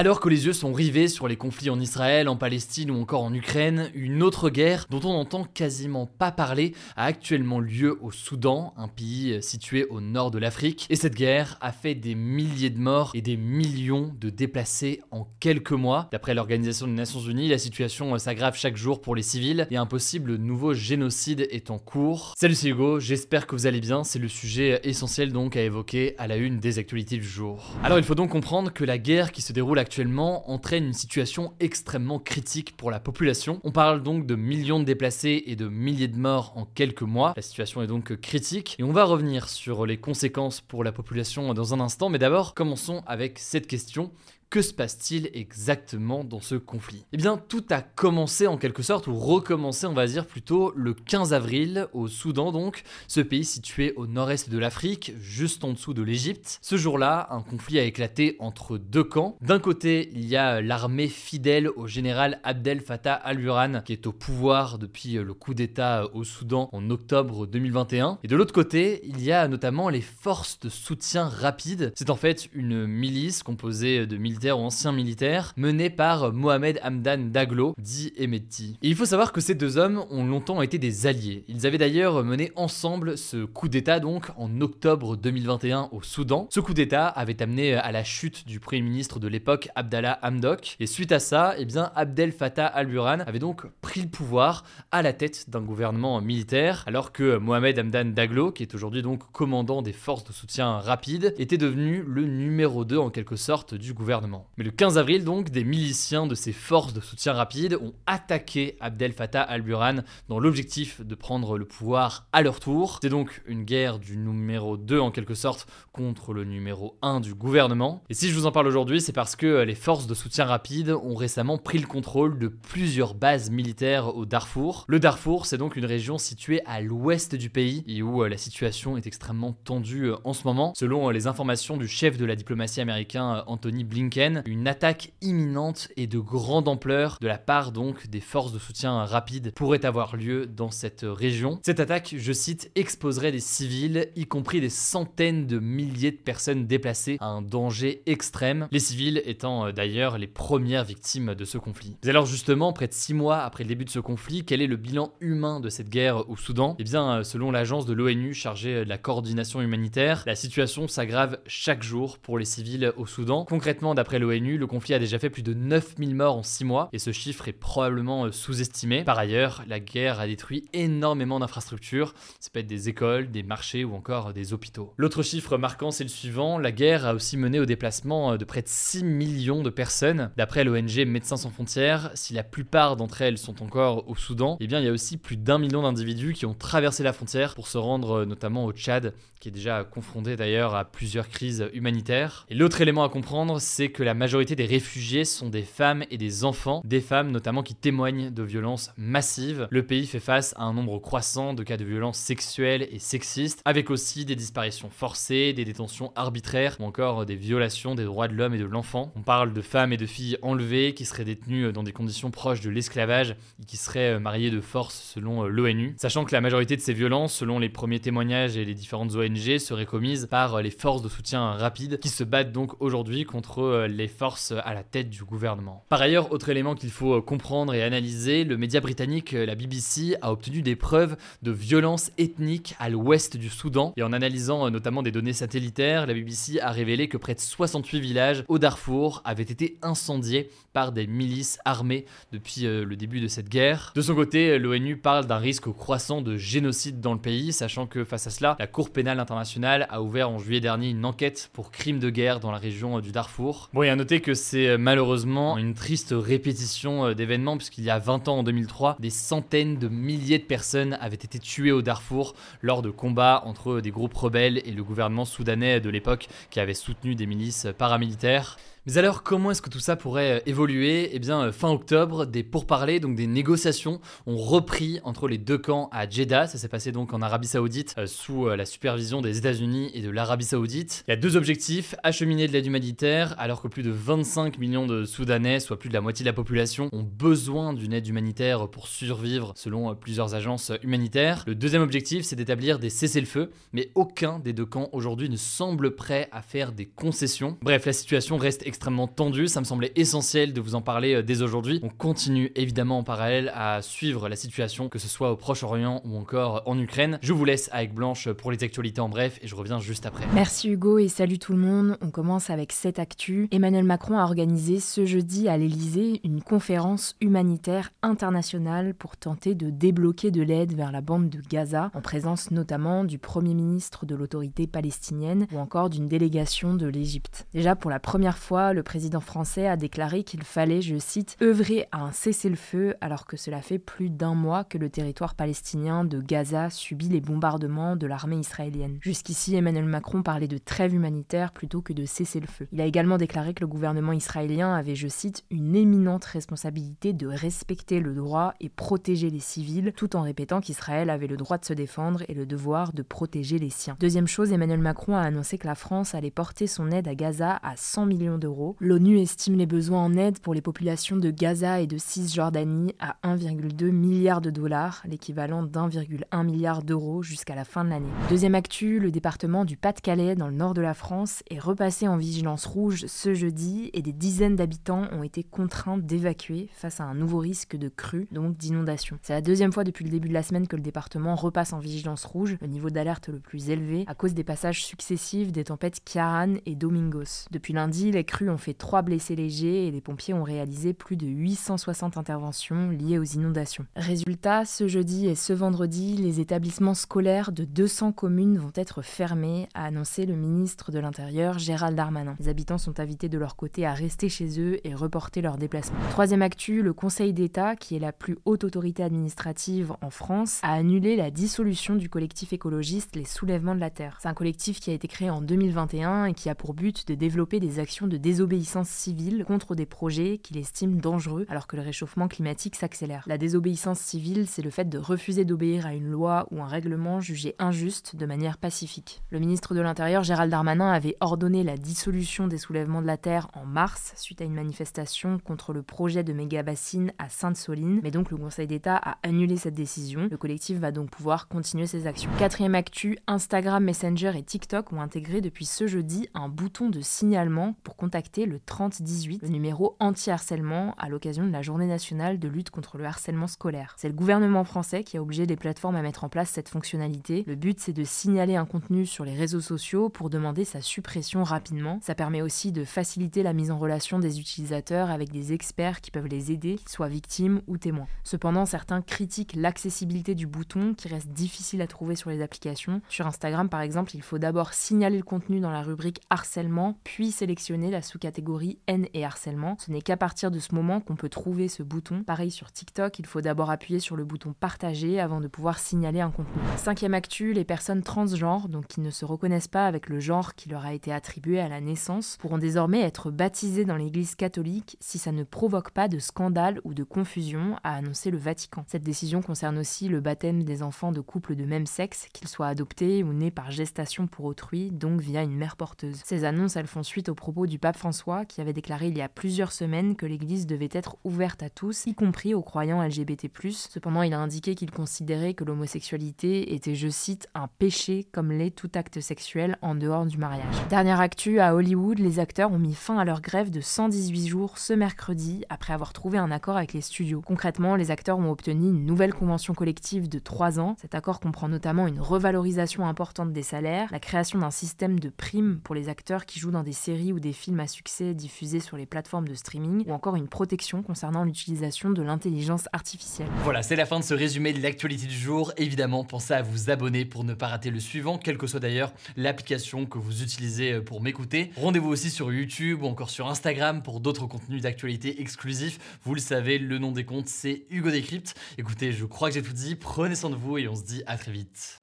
Alors que les yeux sont rivés sur les conflits en Israël, en Palestine ou encore en Ukraine, une autre guerre dont on n'entend quasiment pas parler a actuellement lieu au Soudan, un pays situé au nord de l'Afrique. Et cette guerre a fait des milliers de morts et des millions de déplacés en quelques mois. D'après l'Organisation des Nations Unies, la situation s'aggrave chaque jour pour les civils et un possible nouveau génocide est en cours. Salut c'est Hugo, j'espère que vous allez bien, c'est le sujet essentiel donc à évoquer à la une des actualités du jour. Alors il faut donc comprendre que la guerre qui se déroule actuellement entraîne une situation extrêmement critique pour la population. On parle donc de millions de déplacés et de milliers de morts en quelques mois. La situation est donc critique et on va revenir sur les conséquences pour la population dans un instant, mais d'abord commençons avec cette question. Que se passe-t-il exactement dans ce conflit? Eh bien, tout a commencé en quelque sorte, ou recommencé, on va dire plutôt, le 15 avril, au Soudan donc, ce pays situé au nord-est de l'Afrique, juste en dessous de l'Égypte. Ce jour-là, un conflit a éclaté entre deux camps. D'un côté, il y a l'armée fidèle au général Abdel Fattah al-Burhan, qui est au pouvoir depuis le coup d'État au Soudan en octobre 2021. Et de l'autre côté, il y a notamment les forces de soutien rapide. C'est en fait une milice composée de militaires ou anciens militaires, mené par Mohamed Hamdan Daglo, dit Emeti. Et il faut savoir que ces deux hommes ont longtemps été des alliés. Ils avaient d'ailleurs mené ensemble ce coup d'État donc en octobre 2021 au Soudan. Ce coup d'État avait amené à la chute du premier ministre de l'époque Abdallah Hamdok. Et suite à ça, eh bien Abdel Fattah al-Burhan avait donc pris le pouvoir à la tête d'un gouvernement militaire, alors que Mohamed Hamdan Daglo, qui est aujourd'hui donc commandant des forces de soutien rapide, était devenu le numéro 2 en quelque sorte du gouvernement. Mais le 15 avril, donc, des miliciens de ces forces de soutien rapide ont attaqué Abdel Fattah al-Burhan dans l'objectif de prendre le pouvoir à leur tour. C'est donc une guerre du numéro 2 en quelque sorte contre le numéro 1 du gouvernement. Et si je vous en parle aujourd'hui, c'est parce que les forces de soutien rapide ont récemment pris le contrôle de plusieurs bases militaires au Darfour. Le Darfour, c'est donc une région située à l'ouest du pays et où la situation est extrêmement tendue en ce moment. Selon les informations du chef de la diplomatie américain Anthony Blinken, une attaque imminente et de grande ampleur de la part donc des forces de soutien rapide pourrait avoir lieu dans cette région. Cette attaque, je cite, exposerait des civils, y compris des centaines de milliers de personnes déplacées à un danger extrême, les civils étant euh, d'ailleurs les premières victimes de ce conflit. Mais alors justement, près de six mois après le début de ce conflit, quel est le bilan humain de cette guerre au Soudan? Eh bien, euh, selon l'agence de l'ONU chargée de la coordination humanitaire, la situation s'aggrave chaque jour pour les civils au Soudan. Concrètement, D'après l'ONU, le conflit a déjà fait plus de 9000 morts en 6 mois et ce chiffre est probablement euh, sous-estimé. Par ailleurs, la guerre a détruit énormément d'infrastructures, ça peut être des écoles, des marchés ou encore des hôpitaux. L'autre chiffre marquant, c'est le suivant, la guerre a aussi mené au déplacement euh, de près de 6 millions de personnes. D'après l'ONG Médecins sans frontières, si la plupart d'entre elles sont encore au Soudan, eh bien il y a aussi plus d'un million d'individus qui ont traversé la frontière pour se rendre euh, notamment au Tchad, qui est déjà confronté d'ailleurs à plusieurs crises humanitaires. Et l'autre élément à comprendre, c'est que que la majorité des réfugiés sont des femmes et des enfants, des femmes notamment qui témoignent de violences massives. Le pays fait face à un nombre croissant de cas de violences sexuelles et sexistes, avec aussi des disparitions forcées, des détentions arbitraires ou encore des violations des droits de l'homme et de l'enfant. On parle de femmes et de filles enlevées qui seraient détenues dans des conditions proches de l'esclavage et qui seraient mariées de force selon l'ONU, sachant que la majorité de ces violences, selon les premiers témoignages et les différentes ONG, seraient commises par les forces de soutien rapide qui se battent donc aujourd'hui contre les forces à la tête du gouvernement. Par ailleurs, autre élément qu'il faut euh, comprendre et analyser, le média britannique, euh, la BBC, a obtenu des preuves de violence ethnique à l'ouest du Soudan. Et en analysant euh, notamment des données satellitaires, la BBC a révélé que près de 68 villages au Darfour avaient été incendiés par des milices armées depuis le début de cette guerre. De son côté, l'ONU parle d'un risque croissant de génocide dans le pays, sachant que face à cela, la Cour pénale internationale a ouvert en juillet dernier une enquête pour crimes de guerre dans la région du Darfour. Bon, à noter que c'est euh, malheureusement une triste répétition euh, d'événements, puisqu'il y a 20 ans, en 2003, des centaines de milliers de personnes avaient été tuées au Darfour lors de combats entre des groupes rebelles et le gouvernement soudanais de l'époque qui avait soutenu des milices paramilitaires. Mais alors, comment est-ce que tout ça pourrait euh, évoluer? Eh bien, euh, fin octobre, des pourparlers, donc des négociations, ont repris entre les deux camps à Jeddah. Ça s'est passé donc en Arabie Saoudite euh, sous la supervision des États-Unis et de l'Arabie Saoudite. Il y a deux objectifs acheminer de l'aide humanitaire, alors que plus de 25 millions de Soudanais, soit plus de la moitié de la population, ont besoin d'une aide humanitaire pour survivre, selon plusieurs agences humanitaires. Le deuxième objectif, c'est d'établir des cessez-le-feu, mais aucun des deux camps aujourd'hui ne semble prêt à faire des concessions. Bref, la situation reste extrêmement extrêmement tendu. Ça me semblait essentiel de vous en parler euh, dès aujourd'hui. On continue évidemment en parallèle à suivre la situation, que ce soit au Proche-Orient ou encore en Ukraine. Je vous laisse avec Blanche pour les actualités en bref et je reviens juste après. Merci Hugo et salut tout le monde. On commence avec cette actu. Emmanuel Macron a organisé ce jeudi à l'Elysée une conférence humanitaire internationale pour tenter de débloquer de l'aide vers la bande de Gaza, en présence notamment du Premier ministre de l'autorité palestinienne ou encore d'une délégation de l'Égypte. Déjà pour la première fois, le président français a déclaré qu'il fallait, je cite, œuvrer à un cessez-le-feu alors que cela fait plus d'un mois que le territoire palestinien de Gaza subit les bombardements de l'armée israélienne. Jusqu'ici, Emmanuel Macron parlait de trêve humanitaire plutôt que de cessez-le-feu. Il a également déclaré que le gouvernement israélien avait, je cite, une éminente responsabilité de respecter le droit et protéger les civils, tout en répétant qu'Israël avait le droit de se défendre et le devoir de protéger les siens. Deuxième chose, Emmanuel Macron a annoncé que la France allait porter son aide à Gaza à 100 millions d'euros L'ONU estime les besoins en aide pour les populations de Gaza et de Cisjordanie à 1,2 milliard de dollars, l'équivalent d'1,1 milliard d'euros jusqu'à la fin de l'année. Deuxième actu, le département du Pas-de-Calais, dans le nord de la France, est repassé en vigilance rouge ce jeudi et des dizaines d'habitants ont été contraints d'évacuer face à un nouveau risque de crue, donc d'inondation. C'est la deuxième fois depuis le début de la semaine que le département repasse en vigilance rouge, le niveau d'alerte le plus élevé, à cause des passages successifs des tempêtes Kiaran et Domingos. Depuis lundi, les crues ont fait trois blessés légers et les pompiers ont réalisé plus de 860 interventions liées aux inondations. Résultat, ce jeudi et ce vendredi, les établissements scolaires de 200 communes vont être fermés, a annoncé le ministre de l'Intérieur Gérald Darmanin. Les habitants sont invités de leur côté à rester chez eux et reporter leurs déplacements. Troisième actu, le Conseil d'État, qui est la plus haute autorité administrative en France, a annulé la dissolution du collectif écologiste Les Soulèvements de la Terre. C'est un collectif qui a été créé en 2021 et qui a pour but de développer des actions de désobéissance civile contre des projets qu'il estime dangereux alors que le réchauffement climatique s'accélère. La désobéissance civile, c'est le fait de refuser d'obéir à une loi ou un règlement jugé injuste de manière pacifique. Le ministre de l'Intérieur, Gérald Darmanin, avait ordonné la dissolution des soulèvements de la Terre en mars suite à une manifestation contre le projet de méga-bassine à Sainte-Soline, mais donc le Conseil d'État a annulé cette décision. Le collectif va donc pouvoir continuer ses actions. Quatrième actu, Instagram, Messenger et TikTok ont intégré depuis ce jeudi un bouton de signalement pour contacter le 3018, le numéro anti-harcèlement à l'occasion de la journée nationale de lutte contre le harcèlement scolaire. C'est le gouvernement français qui a obligé les plateformes à mettre en place cette fonctionnalité. Le but c'est de signaler un contenu sur les réseaux sociaux pour demander sa suppression rapidement. Ça permet aussi de faciliter la mise en relation des utilisateurs avec des experts qui peuvent les aider, qu'ils soient victimes ou témoins. Cependant, certains critiquent l'accessibilité du bouton qui reste difficile à trouver sur les applications. Sur Instagram par exemple, il faut d'abord signaler le contenu dans la rubrique harcèlement, puis sélectionner la sous catégorie haine et harcèlement. Ce n'est qu'à partir de ce moment qu'on peut trouver ce bouton. Pareil sur TikTok, il faut d'abord appuyer sur le bouton partager avant de pouvoir signaler un contenu. Cinquième actu, les personnes transgenres, donc qui ne se reconnaissent pas avec le genre qui leur a été attribué à la naissance, pourront désormais être baptisées dans l'église catholique si ça ne provoque pas de scandale ou de confusion, a annoncé le Vatican. Cette décision concerne aussi le baptême des enfants de couples de même sexe, qu'ils soient adoptés ou nés par gestation pour autrui, donc via une mère porteuse. Ces annonces, elles font suite aux propos du pape François qui avait déclaré il y a plusieurs semaines que l'Église devait être ouverte à tous, y compris aux croyants LGBT. Cependant, il a indiqué qu'il considérait que l'homosexualité était, je cite, un péché comme l'est tout acte sexuel en dehors du mariage. Dernière actu, à Hollywood, les acteurs ont mis fin à leur grève de 118 jours ce mercredi après avoir trouvé un accord avec les studios. Concrètement, les acteurs ont obtenu une nouvelle convention collective de 3 ans. Cet accord comprend notamment une revalorisation importante des salaires, la création d'un système de primes pour les acteurs qui jouent dans des séries ou des films à succès diffusés sur les plateformes de streaming, ou encore une protection concernant l'utilisation de l'intelligence artificielle. Voilà, c'est la fin de ce résumé de l'actualité du jour. Évidemment, pensez à vous abonner pour ne pas rater le suivant, quelle que soit d'ailleurs l'application que vous utilisez euh, pour m'écouter. Rendez-vous aussi sur YouTube ou encore sur Instagram pour d'autres contenus d'actualité exclusifs. Vous le savez, le nom des comptes, c'est Hugo Décrypte. Écoutez, je crois que j'ai tout dit. Prenez soin de vous et on se dit à très vite.